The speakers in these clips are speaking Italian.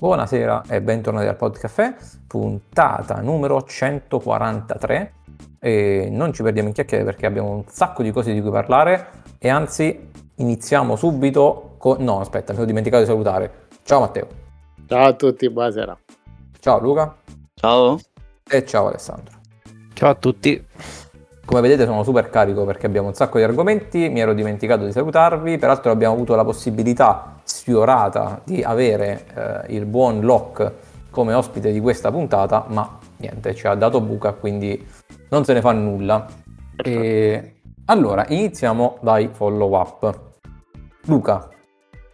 Buonasera e bentornati al Podcaffè, puntata numero 143 e non ci perdiamo in chiacchiere perché abbiamo un sacco di cose di cui parlare e anzi iniziamo subito con... no aspetta mi ho dimenticato di salutare. Ciao Matteo. Ciao a tutti buonasera. Ciao Luca. Ciao. E ciao Alessandro. Ciao a tutti. Come vedete sono super carico perché abbiamo un sacco di argomenti, mi ero dimenticato di salutarvi, peraltro abbiamo avuto la possibilità sfiorata di avere eh, il buon Locke come ospite di questa puntata, ma niente, ci ha dato buca, quindi non se ne fa nulla. E... Allora, iniziamo dai follow up. Luca,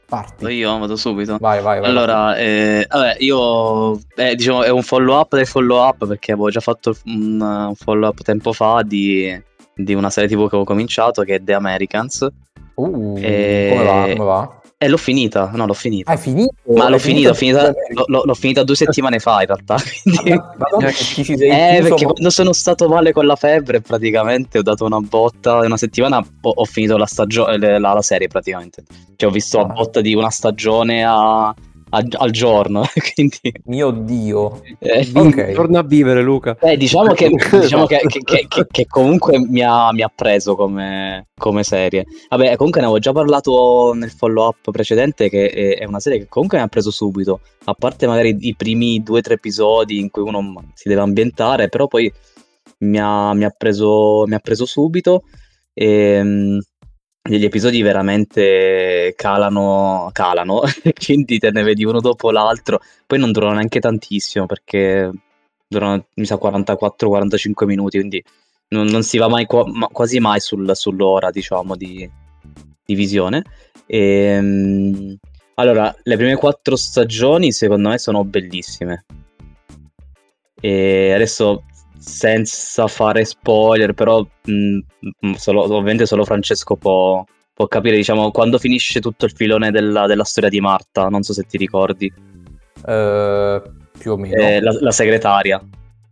parti. Io vado subito. Vai, vai, vai. Allora, eh, vabbè, io eh, diciamo è un follow up del follow up perché avevo già fatto un, un follow up tempo fa di, di, una serie TV che avevo cominciato che è The Americans. Uh, e... come va? Come va? Eh, l'ho finita, no, l'ho finita. Hai finito? Ma l'ho finita, finita, l'ho, l'ho, finita due settimane fa in realtà. Quindi... Madonna, ci sei eh, perché quando sono stato male con la febbre praticamente ho dato una botta, una settimana ho, ho finito la, stagione, la, la, serie praticamente. Cioè ho visto ah. la botta di una stagione a a, al giorno. Quindi... Mio Dio. Eh, okay. Torna a vivere Luca. Eh, diciamo che, diciamo che, che, che comunque mi ha, mi ha preso come, come, serie. Vabbè, comunque ne avevo già parlato nel follow up precedente che è una serie che comunque mi ha preso subito. A parte magari i primi due o tre episodi in cui uno si deve ambientare, però poi mi ha, mi ha, preso, mi ha preso subito. E, ehm, degli episodi veramente calano, calano, quindi te ne vedi uno dopo l'altro. Poi non durano neanche tantissimo perché durano, mi sa, 44-45 minuti, quindi non, non, si va mai quasi mai sul, sull'ora, diciamo, di, di visione. E, ehm, allora, le prime quattro stagioni secondo me sono bellissime. E adesso senza fare spoiler, però mh, mm, mm, solo, ovviamente solo Francesco può, può, capire, diciamo, quando finisce tutto il filone della, della storia di Marta, non so se ti ricordi. Uh, più o meno. Eh, la, la, segretaria.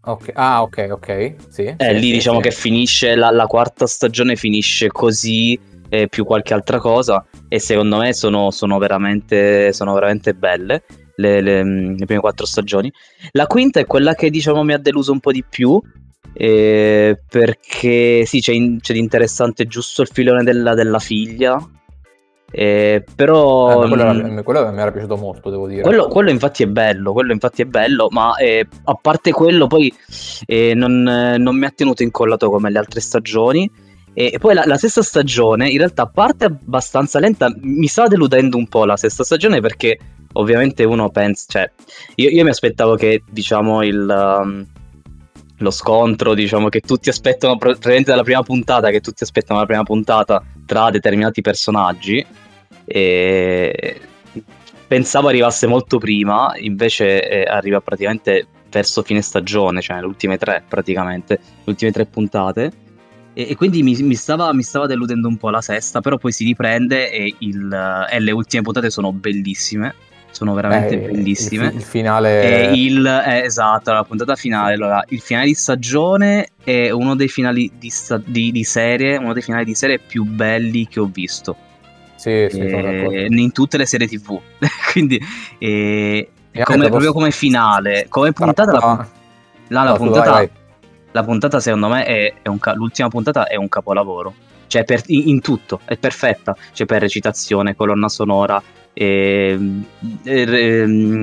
Okay. Ah, ok, ok. Sì, eh, sì, lì sì, diciamo sì. che finisce, la, la, quarta stagione finisce così, eh, più qualche altra cosa, e secondo me sono, sono, veramente, sono veramente belle le, le, le, prime quattro stagioni. La quinta è quella che diciamo mi ha deluso un po' di più. Eh, perché sì, c'è, in, c'è, di interessante giusto il filone della, della figlia. Eh, però eh, quello, era, quello, mi era piaciuto molto, devo dire. Quello, quello, infatti è bello, quello infatti è bello, ma eh, a parte quello, poi eh, non, non, mi ha tenuto incollato come le altre stagioni. E poi la, la, sesta stagione, in realtà, a parte abbastanza lenta, mi stava deludendo un po' la sesta stagione perché ovviamente uno pensa, cioè, io, io mi aspettavo che, diciamo, il, um, lo scontro, diciamo, che tutti aspettano, praticamente dalla prima puntata, che tutti aspettano la prima puntata tra determinati personaggi, e pensavo arrivasse molto prima, invece eh, arriva praticamente verso fine stagione, cioè le ultime tre, praticamente, le ultime tre puntate. E, e quindi mi, mi, stava, mi, stava, deludendo un po' la sesta, però poi si riprende e, il, e le ultime puntate sono bellissime sono veramente eh, bellissime. Il, il finale... Il, eh, esatto, la puntata finale. Allora, il finale di stagione è uno dei finali di, sta- di, di serie, uno dei finali di serie più belli che ho visto. Sì, sì, eh, in tutte le serie tv. Quindi, eh, come, proprio come finale, come puntata, la, la, la, no, puntata, vai, vai. la puntata secondo me è, è un, l'ultima puntata è un capolavoro. Cioè, per, in, in tutto, è perfetta. Cioè, per recitazione, colonna sonora,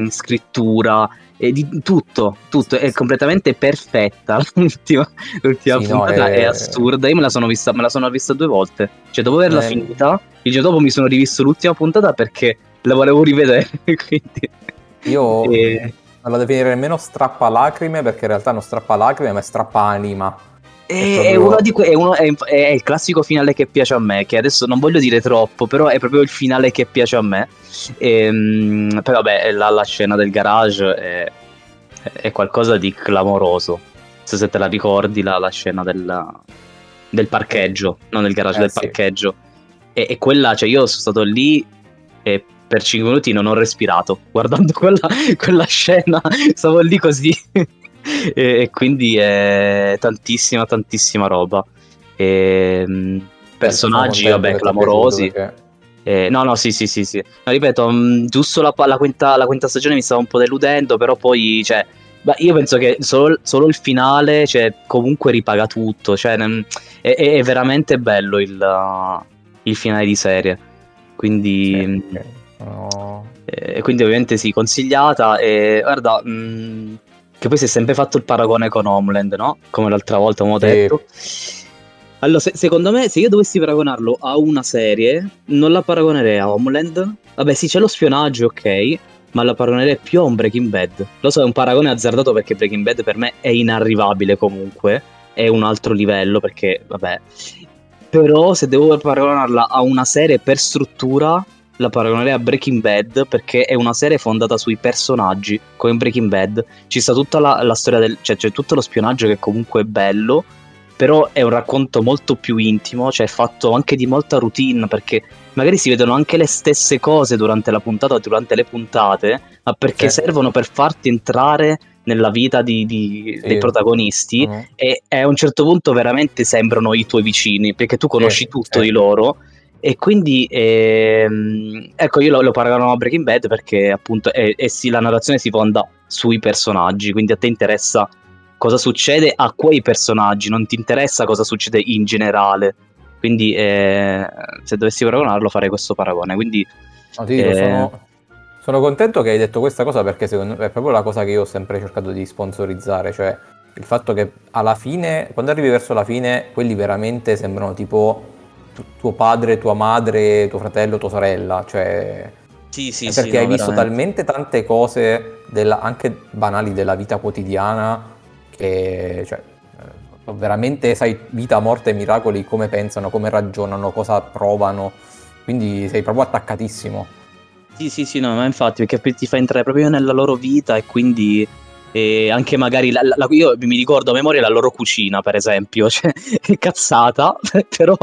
scrittura, e di tutto, tutto è completamente perfetta. L'ultima, l'ultima sì, puntata no, è... è... assurda. Io me la sono vista, me la sono vista due volte. Cioè, dopo averla eh... finita, il giorno dopo mi sono rivisto l'ultima puntata perché la volevo rivedere. Quindi... Io e... non la definirei nemmeno strappa lacrime perché in realtà non strappa lacrime, ma è strappa anima. È, proprio... que- è, uno, è, è, il classico finale che piace a me, che adesso non voglio dire troppo, però è proprio il finale che piace a me. E, ehm, però vabbè, la, la, scena del garage è, è, qualcosa di clamoroso. Non so se te la ricordi, la, la scena del, del, parcheggio, non del garage, eh, del sì. parcheggio. E, e, quella, cioè io sono stato lì e per 5 minuti non ho respirato guardando quella, quella scena, stavo lì così e, e, quindi è tantissima, tantissima roba. E, ehm, personaggi, vabbè, clamorosi. Eh, no, no, sì, sì, sì, sì. No, ripeto, mh, mm, giusto la, la, quinta, la, quinta, stagione mi stava un po' deludendo, però poi, cioè, io penso che solo, solo, il finale, cioè, comunque ripaga tutto, cioè, mh, è, è, veramente bello il, uh, il, finale di serie. Quindi... Sì, okay. oh. eh, quindi ovviamente sì, consigliata e guarda... Mh, mm, che poi si è sempre fatto il paragone con Homeland, no? Come l'altra volta abbiamo detto. Allora, se, secondo me, se io dovessi paragonarlo a una serie, non la paragonerei a Homeland. Vabbè, sì, c'è lo spionaggio, ok, ma la paragonerei più a un Breaking Bad. Lo so, è un paragone azzardato perché Breaking Bad per me è inarrivabile comunque. È un altro livello perché, vabbè. Però se devo paragonarla a una serie per struttura, la paragonerei a Breaking Bad perché è una serie fondata sui personaggi, come Breaking Bad. Ci sta tutta la, la storia del... cioè c'è tutto lo spionaggio che comunque è bello, però è un racconto molto più intimo, cioè fatto anche di molta routine, perché magari si vedono anche le stesse cose durante la puntata o durante le puntate, ma perché sì. servono per farti entrare nella vita di, di, dei protagonisti uh-huh. e, e, a un certo punto veramente sembrano i tuoi vicini, perché tu conosci sì. tutto di loro. E quindi ehm, ecco, io lo, lo paragono a Breaking Bad perché appunto è, è sì, la narrazione si fonda sui personaggi, quindi a te interessa cosa succede a quei personaggi, non ti interessa cosa succede in generale. Quindi eh, se dovessi paragonarlo farei questo paragone. Quindi, no, dico, eh... sono, sono, contento che hai detto questa cosa perché secondo me è proprio la cosa che io ho sempre cercato di sponsorizzare, cioè il fatto che alla fine, quando arrivi verso la fine, quelli veramente sembrano tipo tuo padre, tua madre, tuo fratello, tua sorella, cioè... Sì, sì, perché sì, hai no, visto veramente. talmente tante cose, della, anche banali della vita quotidiana, che cioè, eh, veramente sai vita, morte e miracoli come pensano, come ragionano, cosa provano, quindi sei proprio attaccatissimo. Sì, sì, sì, no, ma infatti perché ti fa entrare proprio nella loro vita e quindi e anche magari la, la, io mi ricordo a memoria la loro cucina, per esempio, cioè è cazzata, però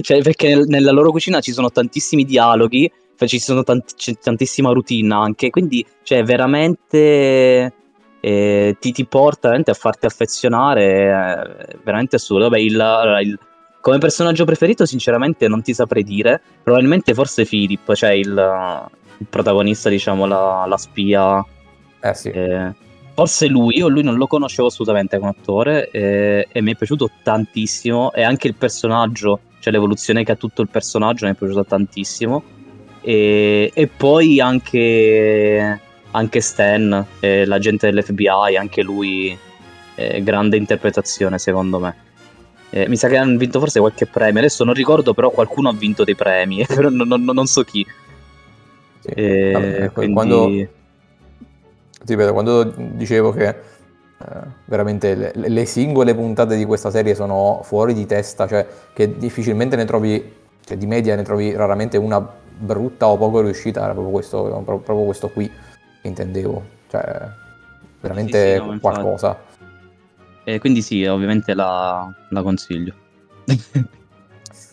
cioè, perché nel, nella loro cucina ci sono tantissimi dialoghi, cioè, ci sono tanti, tantissima routine anche, quindi cioè veramente e ti, ti porta veramente a farti affezionare, è veramente assurdo. Vabbè, il, il, come personaggio preferito, sinceramente, non ti saprei dire. Probabilmente forse Philip, cioè il, il protagonista, diciamo, la, la spia. Eh sì. Eh, forse lui, io lui non lo conoscevo assolutamente come attore e, e mi è piaciuto tantissimo. E anche il personaggio, cioè l'evoluzione che ha tutto il personaggio, mi è piaciuto tantissimo. E, e poi anche anche Stan, eh, l'agente dell'FBI, anche lui, eh, grande interpretazione secondo me. Eh, mi sa che hanno vinto forse qualche premio, adesso non ricordo, però qualcuno ha vinto dei premi, però non, non, non so chi. Sì. Eh, Vabbè, quindi... quando, ripeto, quando dicevo che eh, veramente le, le, singole puntate di questa serie sono fuori di testa, cioè che difficilmente ne trovi, cioè di media ne trovi raramente una brutta o poco riuscita, era proprio questo, proprio questo qui intendevo, cioè veramente sì, sì, no, qualcosa. E quindi sì, ovviamente la, la consiglio.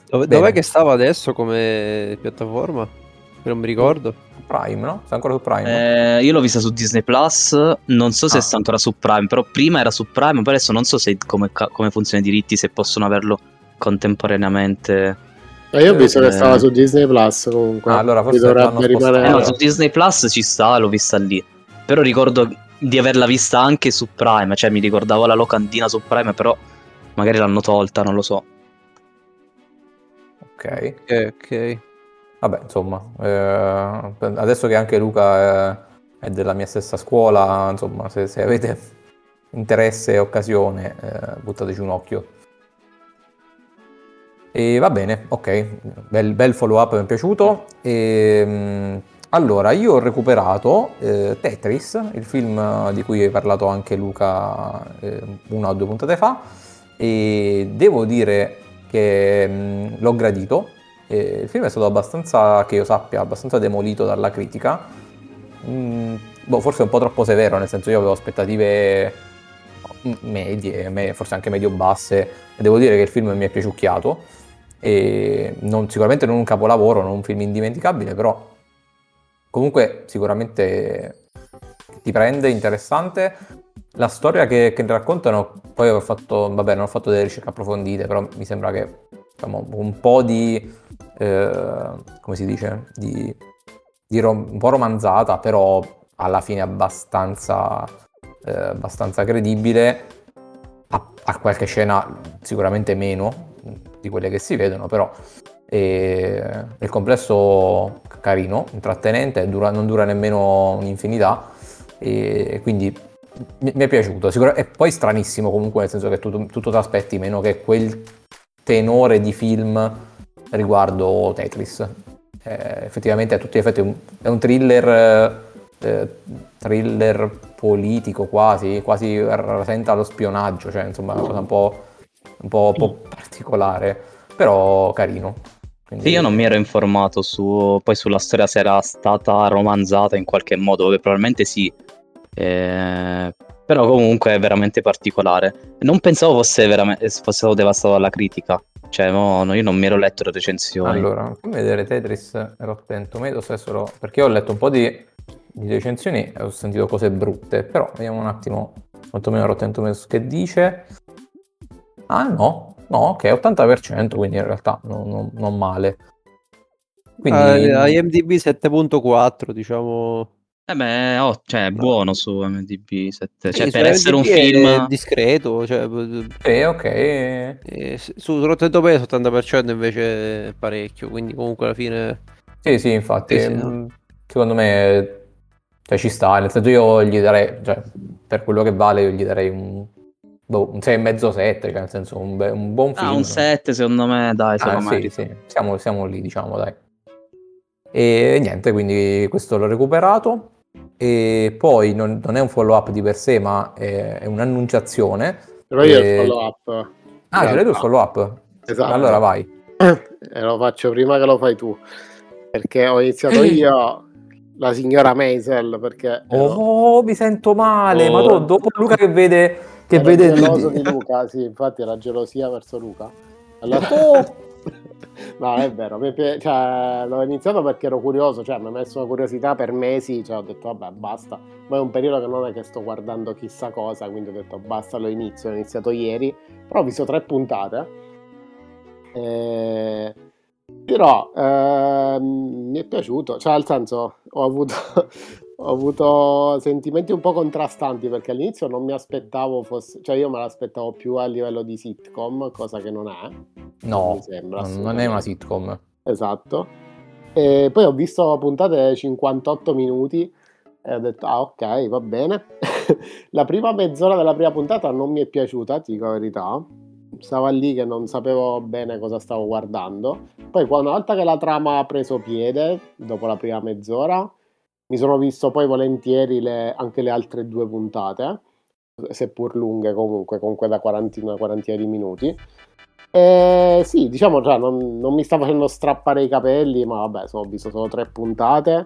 Dove, dov'è che stava adesso come piattaforma? Non mi ricordo. Prime, no? Sta ancora su Prime? Eh, io l'ho vista su Disney Plus, non so se ah. sta ancora su Prime, però prima era su Prime, poi adesso non so se, come, come funziona i diritti, se possono averlo contemporaneamente ma io ho visto eh, che stava su Disney Plus comunque. Ah, allora forse dovrebbe rimanere. Eh, no, su Disney Plus ci sta, l'ho vista lì. Però ricordo di averla vista anche su Prime, cioè mi ricordavo la locandina su Prime, però magari l'hanno tolta, non lo so. Ok. Ok, ok. Vabbè, insomma, eh, adesso che anche Luca è, è, della mia stessa scuola, insomma, se, se avete interesse e occasione, eh, buttateci un occhio. E va bene, ok, bel, bel follow up, mi è piaciuto. E, ehm, allora, io ho recuperato eh, Tetris, il film di cui hai parlato anche Luca eh, una o due puntate fa, e devo dire che mh, mm, l'ho gradito. E il film è stato abbastanza, che io sappia, abbastanza demolito dalla critica. Mm, boh, forse un po' troppo severo, nel senso io avevo aspettative medie, forse anche medio-basse, devo dire che il film mi è piaciucchiato non, sicuramente non un capolavoro, non un film indimenticabile, però comunque sicuramente ti prende, interessante. La storia che, che raccontano, poi ho fatto, vabbè non ho fatto delle ricerche approfondite, però mi sembra che diciamo, un po' di, eh, come si dice, di, di rom- un po' romanzata, però alla fine abbastanza, eh, abbastanza credibile. Ha, ha, qualche scena sicuramente meno di quelle che si vedono, però è, il complesso carino, intrattenente, dura, non dura nemmeno un'infinità e quindi mi, mi è piaciuto. Sicur- e poi stranissimo comunque, nel senso che tu, tutto ti aspetti meno che quel tenore di film riguardo Tetris. Eh, effettivamente a tutti gli effetti è un, è un thriller, eh, thriller politico quasi, quasi rasenta lo spionaggio, cioè insomma una cosa un po', un po', un po particolare, però carino. Quindi... Sì, io non mi ero informato su, poi sulla storia se era stata romanzata in qualche modo, probabilmente sì, eh, però comunque è veramente particolare. Non pensavo fosse, veramente, fosse stato devastato dalla critica. Cioè, no, no, io non mi ero letto le recensioni. Allora, fammi vedere Tetris Rotten Tomatoes, solo... perché io ho letto un po' di, di, recensioni e ho sentito cose brutte, però vediamo un attimo quantomeno Rotten Tomatoes che dice. Ah no, no, ok, 80%, quindi in realtà non, non, non male. Quindi... Uh, IMDb 7.4, diciamo eh beh, oh, cioè, è buono su MDB 7. Cioè, sì, per essere un film discreto, cioè, eh, ok. E su Rotten Tomatoes 80% invece è parecchio, quindi comunque alla fine Sì, sì, infatti, sì, sì, no? Mm, secondo me cioè, ci sta, nel senso io gli darei, cioè, per quello che vale io gli darei un boh, un 6,5 7, cioè nel senso un, be- un buon film. Ah, un 7 secondo me, dai, ah, sì, sì. Siamo, siamo lì, diciamo, dai. E niente, quindi questo l'ho recuperato. E poi non, non è un follow up di per sé, ma è, è un'annunciazione. Però io e... il follow up. Ah, ce l'hai tu il follow up? Esatto. Allora vai. E lo faccio prima che lo fai tu. Perché ho iniziato io la signora Maisel perché oh ero... mi sento male oh. ma tu, dopo Luca che vede che era vede geloso di Luca sì infatti era gelosia verso Luca allora... oh. No, è vero, cioè, l'ho iniziato perché ero curioso, cioè mi ha messo una curiosità per mesi, cioè ho detto vabbè basta, ma è un periodo che non è che sto guardando chissà cosa, quindi ho detto basta, lo inizio, ho iniziato ieri, però ho visto tre puntate, eh, però eh, mi è piaciuto, cioè nel senso ho avuto, ho avuto sentimenti un po' contrastanti perché all'inizio non mi aspettavo fosse, cioè io me l'aspettavo più a livello di sitcom, cosa che non è. No, mi sembra, non è una sitcom. Esatto. E poi ho visto puntate 58 minuti e ho detto, ah ok, va bene. la prima mezz'ora della prima puntata non mi è piaciuta, ti dico la verità. Stavo lì che non sapevo bene cosa stavo guardando. Poi una volta che la trama ha preso piede, dopo la prima mezz'ora, mi sono visto poi volentieri le, anche le altre due puntate, seppur lunghe comunque, comunque da quarantina, quarantina di minuti. E sì, diciamo già, non, non, mi sta facendo strappare i capelli, ma vabbè, so, ho visto solo tre puntate,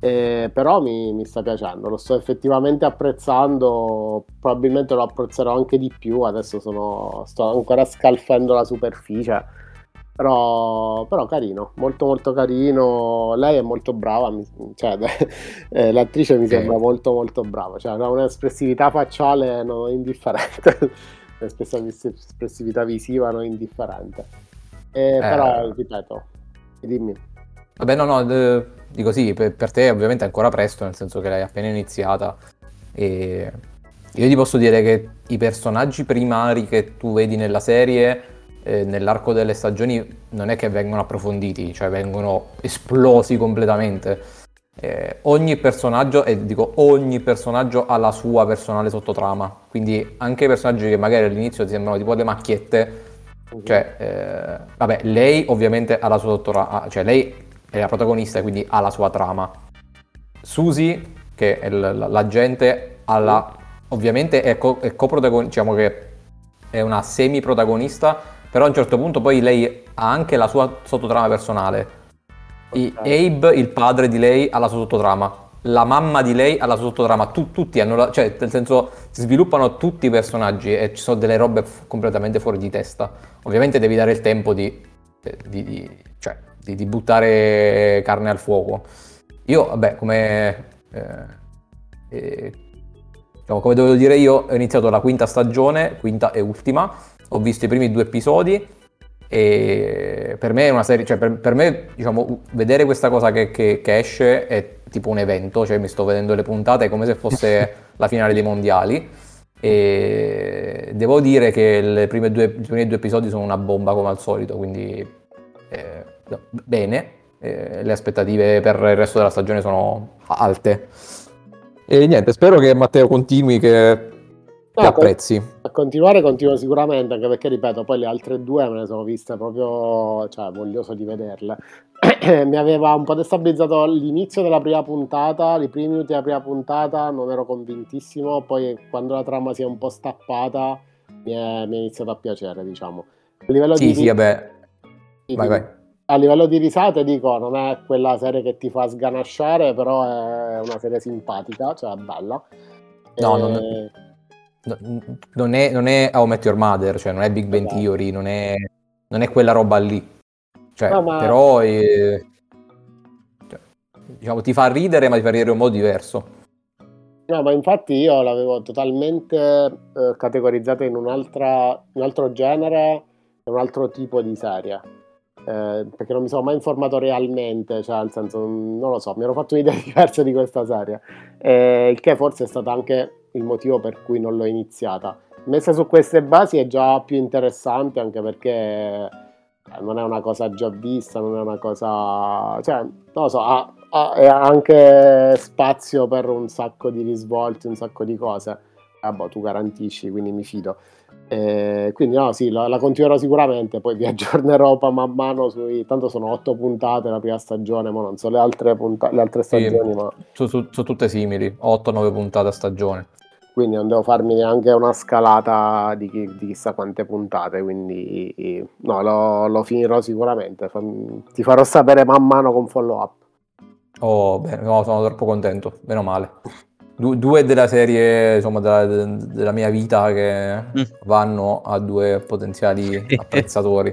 eh, però mi, mi, sta piacendo, lo sto effettivamente apprezzando, probabilmente lo apprezzerò anche di più, adesso sono, sto ancora scalfendo la superficie però, però, carino, molto molto carino. Lei è molto brava, mi, cioè, eh, l'attrice mi sembra molto molto brava, cioè ha un'espressività facciale non indifferente, un'espressività visiva non indifferente. Eh, eh. Però, ripeto, dimmi. Vabbè, no, no, dico sì, per, per, te ovviamente è ancora presto, nel senso che l'hai appena iniziata. E io ti posso dire che i personaggi primari che tu vedi nella serie eh, nell'arco delle stagioni non è che vengono approfonditi, cioè vengono esplosi completamente. Eh, ogni personaggio, e dico ogni personaggio ha la sua personale sottotrama, quindi anche i personaggi che magari all'inizio ti sembrano tipo le macchiette, cioè, eh, vabbè, lei ovviamente ha la sua sottotrama, cioè lei è la protagonista e quindi ha la sua trama. Susie, che è l'agente, ha la, ovviamente è, co- è coprotagonista, diciamo che è una semi-protagonista, però a un certo punto poi lei ha anche la sua sottotrama personale. I, Abe, il padre di lei, ha la sua sottotrama. La mamma di lei ha la sua sottotrama. Tu, tutti hanno la, cioè, nel senso, si sviluppano tutti i personaggi e ci sono delle robe f- completamente fuori di testa. Ovviamente devi dare il tempo di, di, di, cioè, di buttare carne al fuoco. Io, vabbè, come... Eh, eh, diciamo, come dovevo dire io, ho iniziato la quinta stagione, quinta e ultima, ho visto i primi due episodi E per me è una serie, cioè per, per me diciamo, vedere questa cosa che, che, che, esce è tipo un evento, cioè mi sto vedendo le puntate come se fosse la finale dei mondiali. E devo dire che le prime due, i primi due episodi sono una bomba come al solito, quindi eh, bene, eh, le aspettative per il resto della stagione sono alte. E niente, spero che Matteo continui, che no, apprezzi. A continuare continuo sicuramente, anche perché ripeto, poi le altre due me le sono viste proprio, cioè voglioso di vederle. mi aveva un po' destabilizzato l'inizio della prima puntata, i primi minuti della prima puntata, non ero convintissimo, poi quando la trama si è un po' stappata mi è, mi è iniziato a piacere, diciamo. A livello sì, di... sì, vabbè. Vai, vai a livello di risate dico non è quella serie che ti fa sganasciare però è una serie simpatica cioè bella no e... non, non, è, non è How Met Your Mother cioè non è Big Bang esatto. Theory non è, non è quella roba lì. Cioè, no, ma... però è, cioè, diciamo ti fa ridere ma ti fa ridere in un modo diverso. No, ma infatti io l'avevo totalmente eh, categorizzata in, un altro genere e un altro tipo di serie. Eh, perché non mi sono mai informato realmente, cioè nel senso, non lo so, mi ero fatto un'idea diversa di questa serie, eh, il che forse è stato anche il motivo per cui non l'ho iniziata. Messa su queste basi è già più interessante anche perché eh, non è una cosa già vista, non è una cosa... cioè, non lo so, ha, ha, ha anche spazio per un sacco di risvolti, un sacco di cose. Ah, boh, tu garantisci, quindi mi fido. Eh, quindi no, sì, la, la, continuerò sicuramente, poi vi aggiornerò man mano sui... Tanto sono otto puntate la prima stagione, ma non so le altre, punta... le altre stagioni, sì, ma... Sono su, su tutte simili, 8-9 puntate a stagione. Quindi non devo farmi neanche una scalata di, chi, di chissà quante puntate, quindi no, lo, lo finirò sicuramente. Ti farò sapere man mano con follow up. Oh, bene, no, sono troppo contento, meno male due della serie insomma, della, della, mia vita che mm. vanno a due potenziali apprezzatori.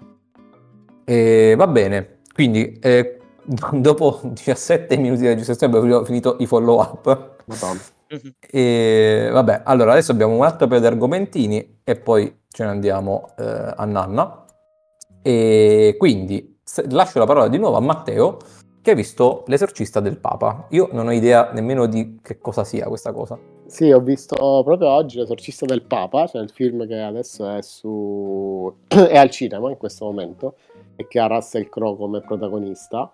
e, va bene, quindi eh, dopo 17 minuti di registrazione abbiamo finito i follow up. E vabbè, allora adesso abbiamo un altro paio di argomentini e poi ce ne andiamo eh, a Nanna. E quindi lascio la parola di nuovo a Matteo che ha visto L'esorcista del Papa. Io non ho idea nemmeno di che cosa sia questa cosa. Sì, ho visto proprio oggi L'esorcista del Papa, cioè il film che adesso è su è al cinema in questo momento e che ha Russell Crowe come protagonista.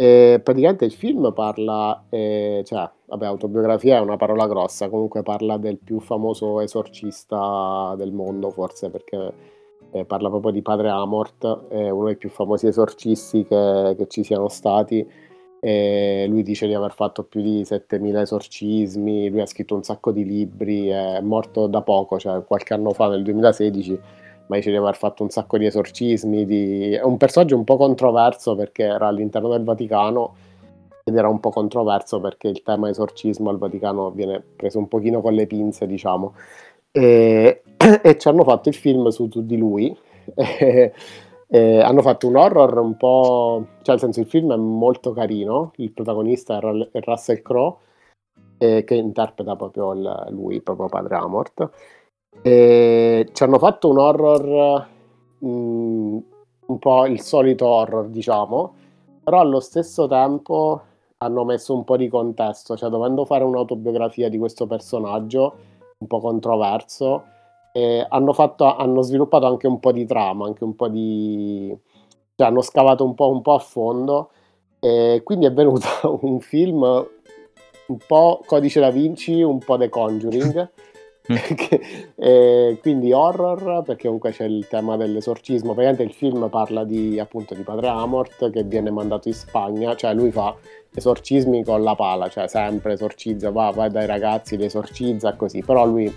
E praticamente il film parla, eh, cioè, vabbè, autobiografia è una parola grossa, comunque parla del più famoso esorcista del mondo, forse perché eh, parla proprio di padre Amort, è uno dei più famosi esorcisti che, che ci siano stati. Lui dice di aver fatto più di 7000 esorcismi, lui ha scritto un sacco di libri, è morto da poco, cioè qualche anno fa, nel 2016, ma dice di aver fatto un sacco di esorcismi. Di... È un personaggio un po' controverso perché era all'interno del Vaticano ed era un po' controverso perché il tema esorcismo al Vaticano viene preso un pochino con le pinze, diciamo. E, e ci hanno fatto il film su, di lui. E hanno fatto un horror un po'. cioè, nel senso, il film è molto carino. Il protagonista è Russell Crowe, eh, che interpreta proprio il, lui, proprio padre Amort. E ci hanno fatto un horror. Mh, mm, un po' il solito horror, diciamo, però allo stesso tempo hanno messo un po' di contesto, cioè dovendo fare un'autobiografia di questo personaggio un po' controverso, eh, hanno, fatto, hanno, sviluppato anche un po' di trama, anche un po' di... cioè hanno scavato un po', un po a fondo e quindi è venuto un film un po' Codice da Vinci, un po' The Conjuring. e quindi horror perché comunque c'è il tema dell'esorcismo. Praticamente il film parla di appunto di padre Amort che viene mandato in Spagna. Cioè lui fa esorcismi con la pala cioè sempre esorcizza va, va dai ragazzi li esorcizza così. Però lui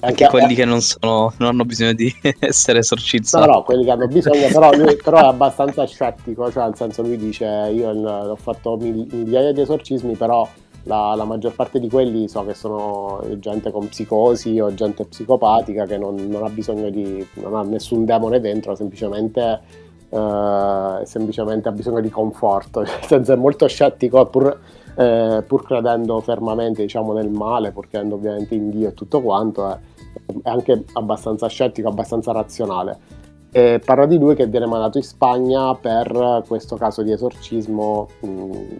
anche quelli è... che non, sono, non hanno bisogno di essere esorcizzati. No, no, quelli che hanno bisogno, però lui però è abbastanza scettico, cioè nel senso lui dice io ho fatto migliaia di esorcismi, però la, la, maggior parte di quelli so che sono gente con psicosi o gente psicopatica che non, non ha bisogno di, non ha nessun demone dentro, semplicemente, eh, semplicemente ha bisogno di conforto, nel senso è molto scettico pur eh, pur credendo fermamente diciamo, nel male, pur credendo ovviamente in Dio e tutto quanto, è, è anche abbastanza scettico, abbastanza razionale. E parla di lui che viene mandato in Spagna per questo caso di esorcismo mh,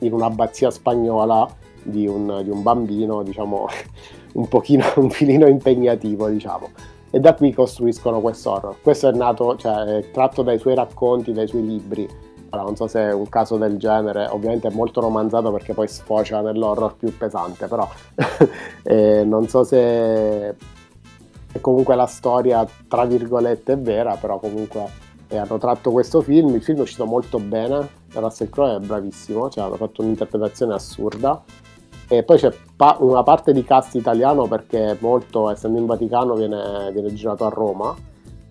in un'abbazia spagnola di un, di un bambino, diciamo, un pochino, un filino impegnativo, diciamo. E da qui costruiscono questo horror. Questo è nato, cioè, è tratto dai suoi racconti, dai suoi libri. Allora, non so se è un caso del genere, ovviamente è molto romanzato perché poi sfocia nell'horror più pesante, però eh, non so se comunque la storia, tra virgolette, è vera, però comunque eh, hanno tratto questo film. Il film è uscito molto bene, Russell Crowe è bravissimo, cioè hanno fatto un'interpretazione assurda e poi c'è pa- una parte di cast italiano perché molto, essendo in Vaticano, viene, viene girato a Roma,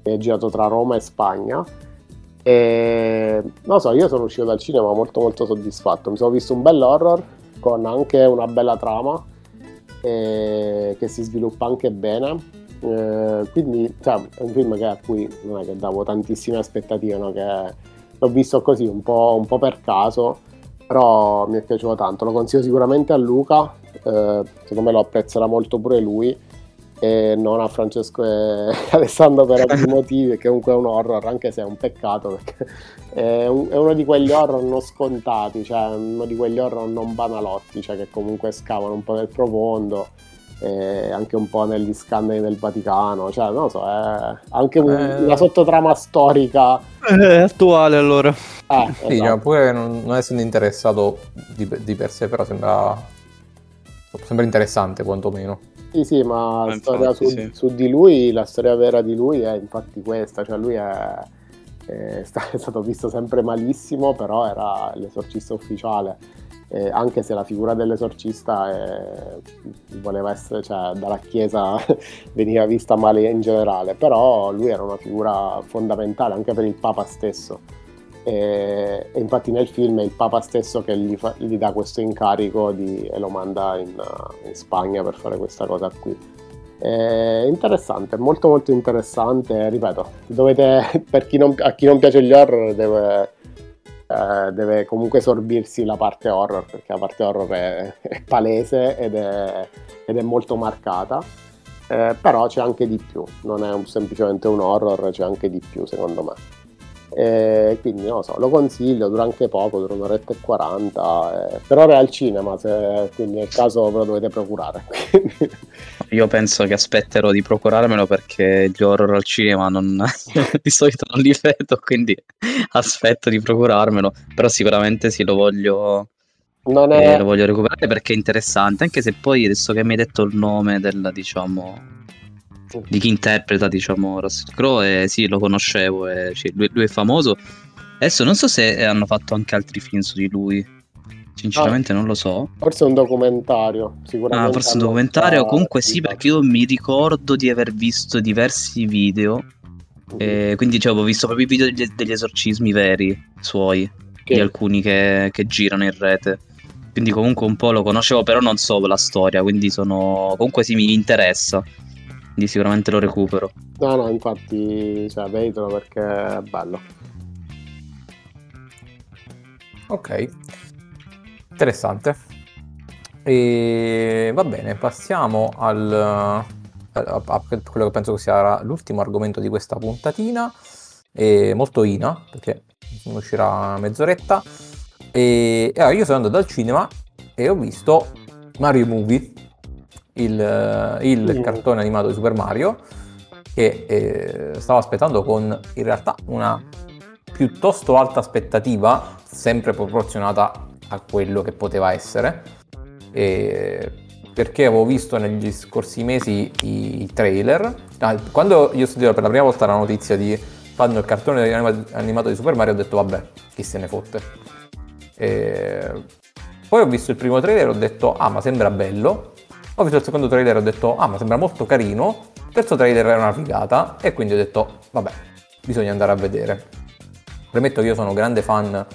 è girato tra Roma e Spagna. E non so, io sono uscito dal cinema molto molto soddisfatto. Mi sono visto un bel horror con anche una bella trama che si sviluppa anche bene. Eh, quindi cioè, è un film che, a cui non è che davo tantissime aspettative, no? che l'ho visto così un po', un po' per caso però mi è piaciuto tanto, lo consiglio sicuramente a Luca, eh, secondo me lo apprezzerà molto pure lui e non a Francesco e Alessandro per altri motivi, che comunque è un horror, anche se è un peccato perché è, un, è, uno di quegli horror non scontati, cioè uno di quegli horror non banalotti, cioè che comunque scavano un po' nel profondo. Anche un po' negli scandali del Vaticano, cioè non lo so, è anche un, eh... una sottotrama storica. È attuale allora. Eh, sì, esatto. pure non, non, essendo interessato di, di, per sé, però sembra, sembra interessante quantomeno. Sì, sì, ma la storia su, sì. su, di lui, la storia vera di lui è infatti questa, cioè lui è, è, è stato visto sempre malissimo, però era l'esorcista ufficiale. Eh, anche se la figura dell'esorcista è, voleva essere, cioè dalla Chiesa veniva vista male in generale, però lui era una figura fondamentale anche per il Papa stesso e, e, infatti nel film è il Papa stesso che gli, fa, gli dà questo incarico di, e lo manda in, in, Spagna per fare questa cosa qui. È interessante, molto molto interessante, ripeto, dovete, chi non, a chi non piace gli horror deve, eh, deve comunque sorbirsi la parte horror, perché la parte horror è, è palese ed è, ed è molto marcata. Eh, però c'è anche di più, non è un, semplicemente un horror, c'è anche di più secondo me. E quindi non lo so, lo consiglio, dura anche poco, dura un'oretta e quaranta, eh, per ora è al cinema, se, quindi nel caso ve lo dovete procurare. Io penso che aspetterò di procurarmelo perché gli horror al cinema non, di solito non li vedo, quindi aspetto di procurarmelo, però sicuramente sì, lo voglio, è... eh, lo voglio recuperare perché è interessante, anche se poi adesso che mi hai detto il nome del, diciamo, di chi interpreta, diciamo, Russell Crowe, e sì, lo conoscevo, e, sì, lui, lui, è famoso. Adesso non so se hanno fatto anche altri film su di lui. Sinceramente ah, non lo so. Forse un documentario, sicuramente. Ah, forse un documentario, comunque sì, perché io mi ricordo di aver visto diversi video. Eh, quindi cioè, avevo visto proprio i video degli, degli esorcismi veri suoi, che? di alcuni che, che girano in rete quindi comunque un po' lo conoscevo, però non so la storia, quindi sono comunque sì mi interessa quindi sicuramente lo recupero. No, no, infatti, cioè, veditelo perché è bello. Ok, interessante. E va bene, passiamo al, a, a quello che penso che sia l'ultimo argomento di questa puntatina. E molto ina, perché uscirà mezz'oretta. E, e allora io sono andato al cinema e ho visto Mario Movie il, eh, il cartone animato di Super Mario che eh, stavo aspettando con in realtà una piuttosto alta aspettativa, sempre proporzionata a quello che poteva essere, e perché avevo visto negli scorsi mesi i, i trailer. Ah, quando io ho sentito per la prima volta la notizia di fanno il cartone animato di Super Mario ho detto vabbè, chi se ne fotte. E poi ho visto il primo trailer e ho detto ah ma sembra bello ho visto il secondo trailer e ho detto, ah ma sembra molto carino. Il terzo trailer era una figata e quindi ho detto, vabbè, bisogna andare a vedere. Premetto che io sono grande fan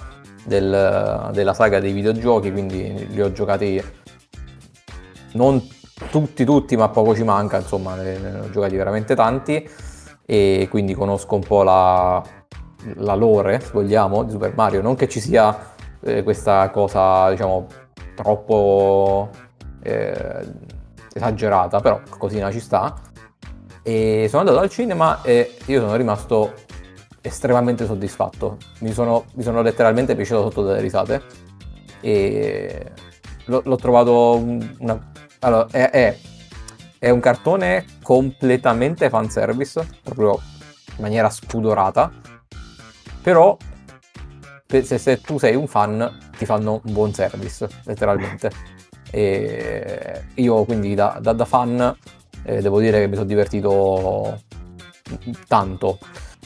del, della saga dei videogiochi, quindi li ho giocati non tutti tutti, ma poco ci manca, insomma, ne, ne ho giocati veramente tanti e quindi conosco un po' la, la lore, se vogliamo, di Super Mario. Non che ci sia eh, questa cosa, diciamo, troppo eh, esagerata, però cosina ci sta. E sono andato al cinema e io sono rimasto estremamente soddisfatto. Mi sono, mi sono letteralmente piaciuto sotto delle risate e l'ho, l'ho trovato una... Allora, è, è, è, un cartone completamente fanservice, proprio in maniera spudorata, però se, se tu sei un fan ti fanno un buon service, letteralmente. E io quindi da, da, da fan eh, devo dire che mi sono divertito tanto.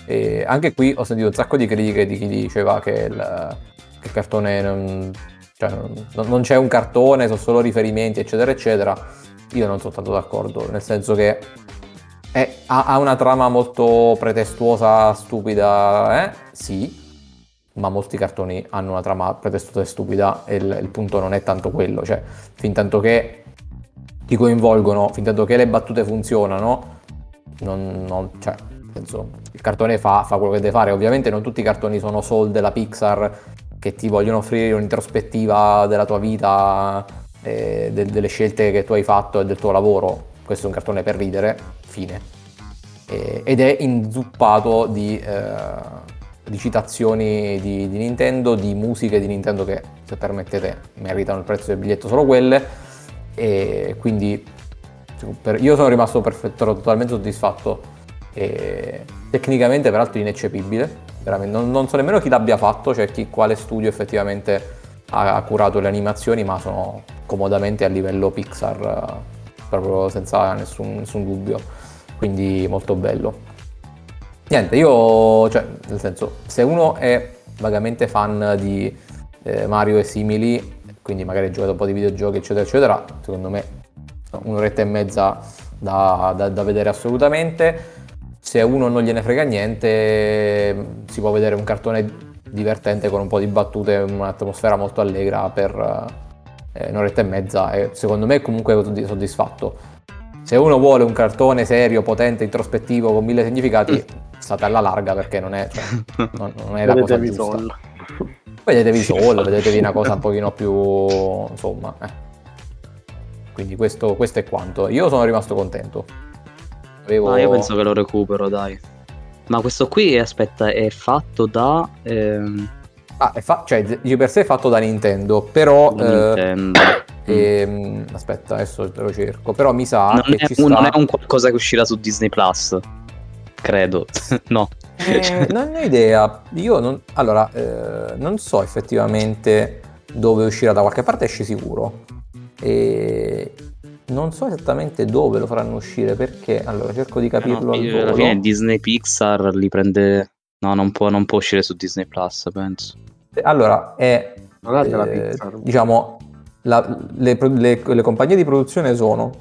E anche qui ho sentito un sacco di critiche di chi diceva che il, che il cartone non, cioè non, non, c'è un cartone, sono solo riferimenti, eccetera, eccetera. Io non sono tanto d'accordo, nel senso che è, ha, ha, una trama molto pretestuosa, stupida, eh? Sì, ma molti cartoni hanno una trama pretestuosa e stupida e il, il punto non è tanto quello, cioè fin tanto che ti coinvolgono, fin tanto che le battute funzionano, non, non, cioè, penso, il cartone fa, fa, quello che deve fare. Ovviamente non tutti i cartoni sono soul della Pixar che ti vogliono offrire un'introspettiva della tua vita, eh, de, delle scelte che tu hai fatto e del tuo lavoro. Questo è un cartone per ridere, fine. Eh, ed è inzuppato di, eh, di citazioni di, di Nintendo, di musiche di Nintendo che, se permettete, meritano il prezzo del biglietto solo quelle. E quindi per, io sono rimasto perfetto, totalmente soddisfatto e tecnicamente peraltro ineccepibile. Non, non, so nemmeno chi l'abbia fatto cioè chi, quale studio effettivamente ha, curato le animazioni ma sono comodamente a livello Pixar proprio senza nessun, nessun dubbio. Quindi molto bello niente io cioè nel senso se uno è vagamente fan di eh, Mario e simili quindi magari hai giocato un po' di videogiochi eccetera eccetera, secondo me un'oretta e mezza da, da, da vedere assolutamente. Se a uno non gliene frega niente, si può vedere un cartone divertente con un po' di battute, un'atmosfera molto allegra per eh, un'oretta e mezza e secondo me comunque soddisfatto. Se uno vuole un cartone serio, potente, introspettivo, con mille significati, mm. State alla larga perché non è, cioè, non, non è la cosa giusta. Vedetevi solo, vedetevi una cosa un pochino più... insomma... Eh. Quindi questo, questo, è quanto. Io sono rimasto contento. Avevo... No, io penso che lo recupero, dai. Ma questo qui, aspetta, è fatto da... Ehm... Ah, è fa- cioè, di per sé è fatto da Nintendo, però... Da eh, Nintendo. Ehm, aspetta, adesso te lo cerco. Però mi sa non che è, ci un, sta... Non è un qualcosa che uscirà su Disney Plus credo. no. Eh, non ho idea. Io non, allora, eh, non so effettivamente dove uscirà da qualche parte, esce sicuro. E non so esattamente dove lo faranno uscire perché allora cerco di capirlo. Eh no, alla fine Disney Pixar li prende. No, non può, non può uscire su Disney Plus, penso. Allora, è. Eh, diciamo, la, le, le, le compagnie di produzione sono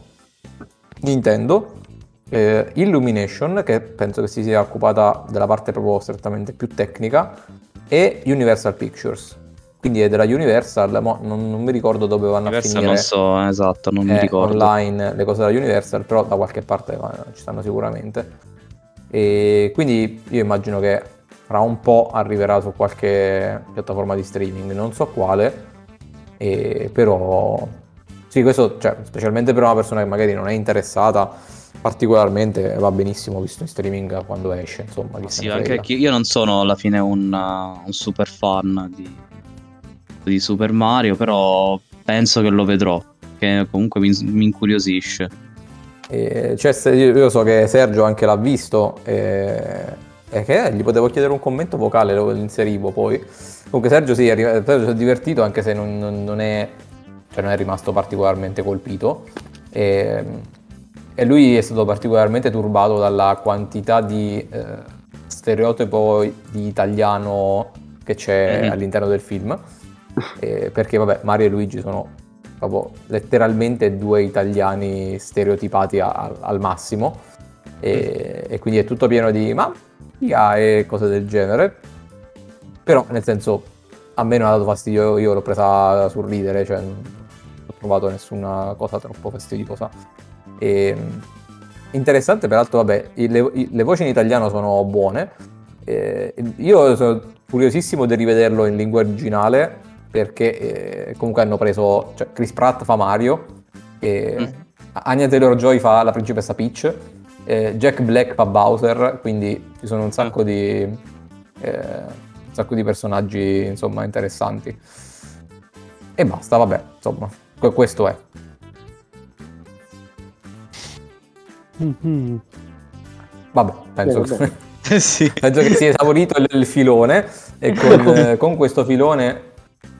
Nintendo, eh, Illumination, che penso che si sia occupata della parte proprio strettamente più tecnica, e Universal Pictures. Quindi è della Universal, ma non, non mi ricordo dove vanno Universal a finire. Non so, esatto, non mi eh, ricordo. online le cose della Universal, però da qualche parte ci stanno sicuramente. E quindi io immagino che fra un po' arriverà su qualche piattaforma di streaming, non so quale, e però sì, questo, cioè, specialmente per una persona che magari non è interessata particolarmente va benissimo visto in streaming quando esce insomma sì, anche io non sono alla fine un, uh, un super fan di, di, Super Mario però penso che lo vedrò che comunque mi, mi incuriosisce. E, cioè, io so che Sergio anche l'ha visto e, e che gli potevo chiedere un commento vocale lo inserivo poi. Comunque Sergio sì, è, si è divertito anche se non, non, non, è, cioè non è rimasto particolarmente colpito. E, e lui è stato particolarmente turbato dalla quantità di eh, stereotipo di italiano che c'è mm-hmm. all'interno del film. Eh, perché vabbè, Mario e Luigi sono proprio letteralmente due italiani stereotipati a, al massimo. E, e, quindi è tutto pieno di mafia e cose del genere. Però, nel senso, a me non ha dato fastidio, io l'ho presa sul ridere, cioè non ho trovato nessuna cosa troppo fastidiosa. E, interessante, peraltro, vabbè, le, le, voci in italiano sono buone. E, io sono curiosissimo di rivederlo in lingua originale perché eh, comunque hanno preso cioè, Chris Pratt fa Mario, e mm. Anya Taylor-Joy fa la principessa Peach, Jack Black fa Bowser, quindi ci sono un sacco mm. di, eh, un sacco di personaggi insomma interessanti. E basta, vabbè, insomma, questo è. Mm-hmm. Vabbè, penso, Eh, che, Eh sì. penso che sia esaurito il, il filone e con, eh, con questo filone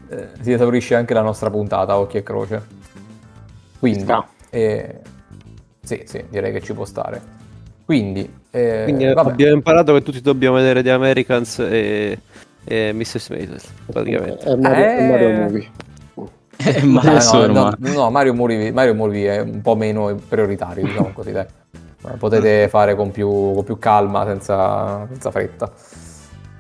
eh, si esaurisce anche la nostra puntata, occhio e croce. Quindi, sta. eh, sì, sì, direi che ci può stare. Quindi, eh, Quindi eh, vabbè. abbiamo imparato che tutti dobbiamo vedere The Americans e, e Mr. Smith, praticamente. È Mario, è Mario Eh. Movie. Eh, Eh, ma no, no, no, Mario Movie, Mario Movie è un po' meno prioritario, diciamo così, dai. Eh, Potete fare con più, con più calma, senza, senza fretta.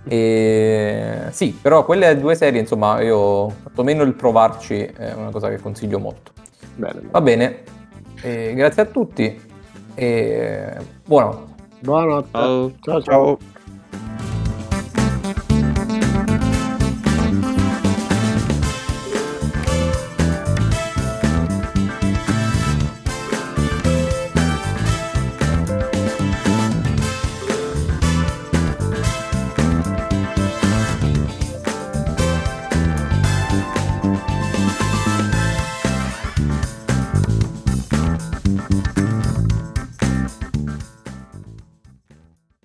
E... Sì, però quelle due serie, insomma, io quantomeno il provarci è una cosa che consiglio molto. Bene, bene. Va bene, Eh, grazie a tutti e buonanotte. Buonanotte. Ciao. ciao. ciao. Ciao.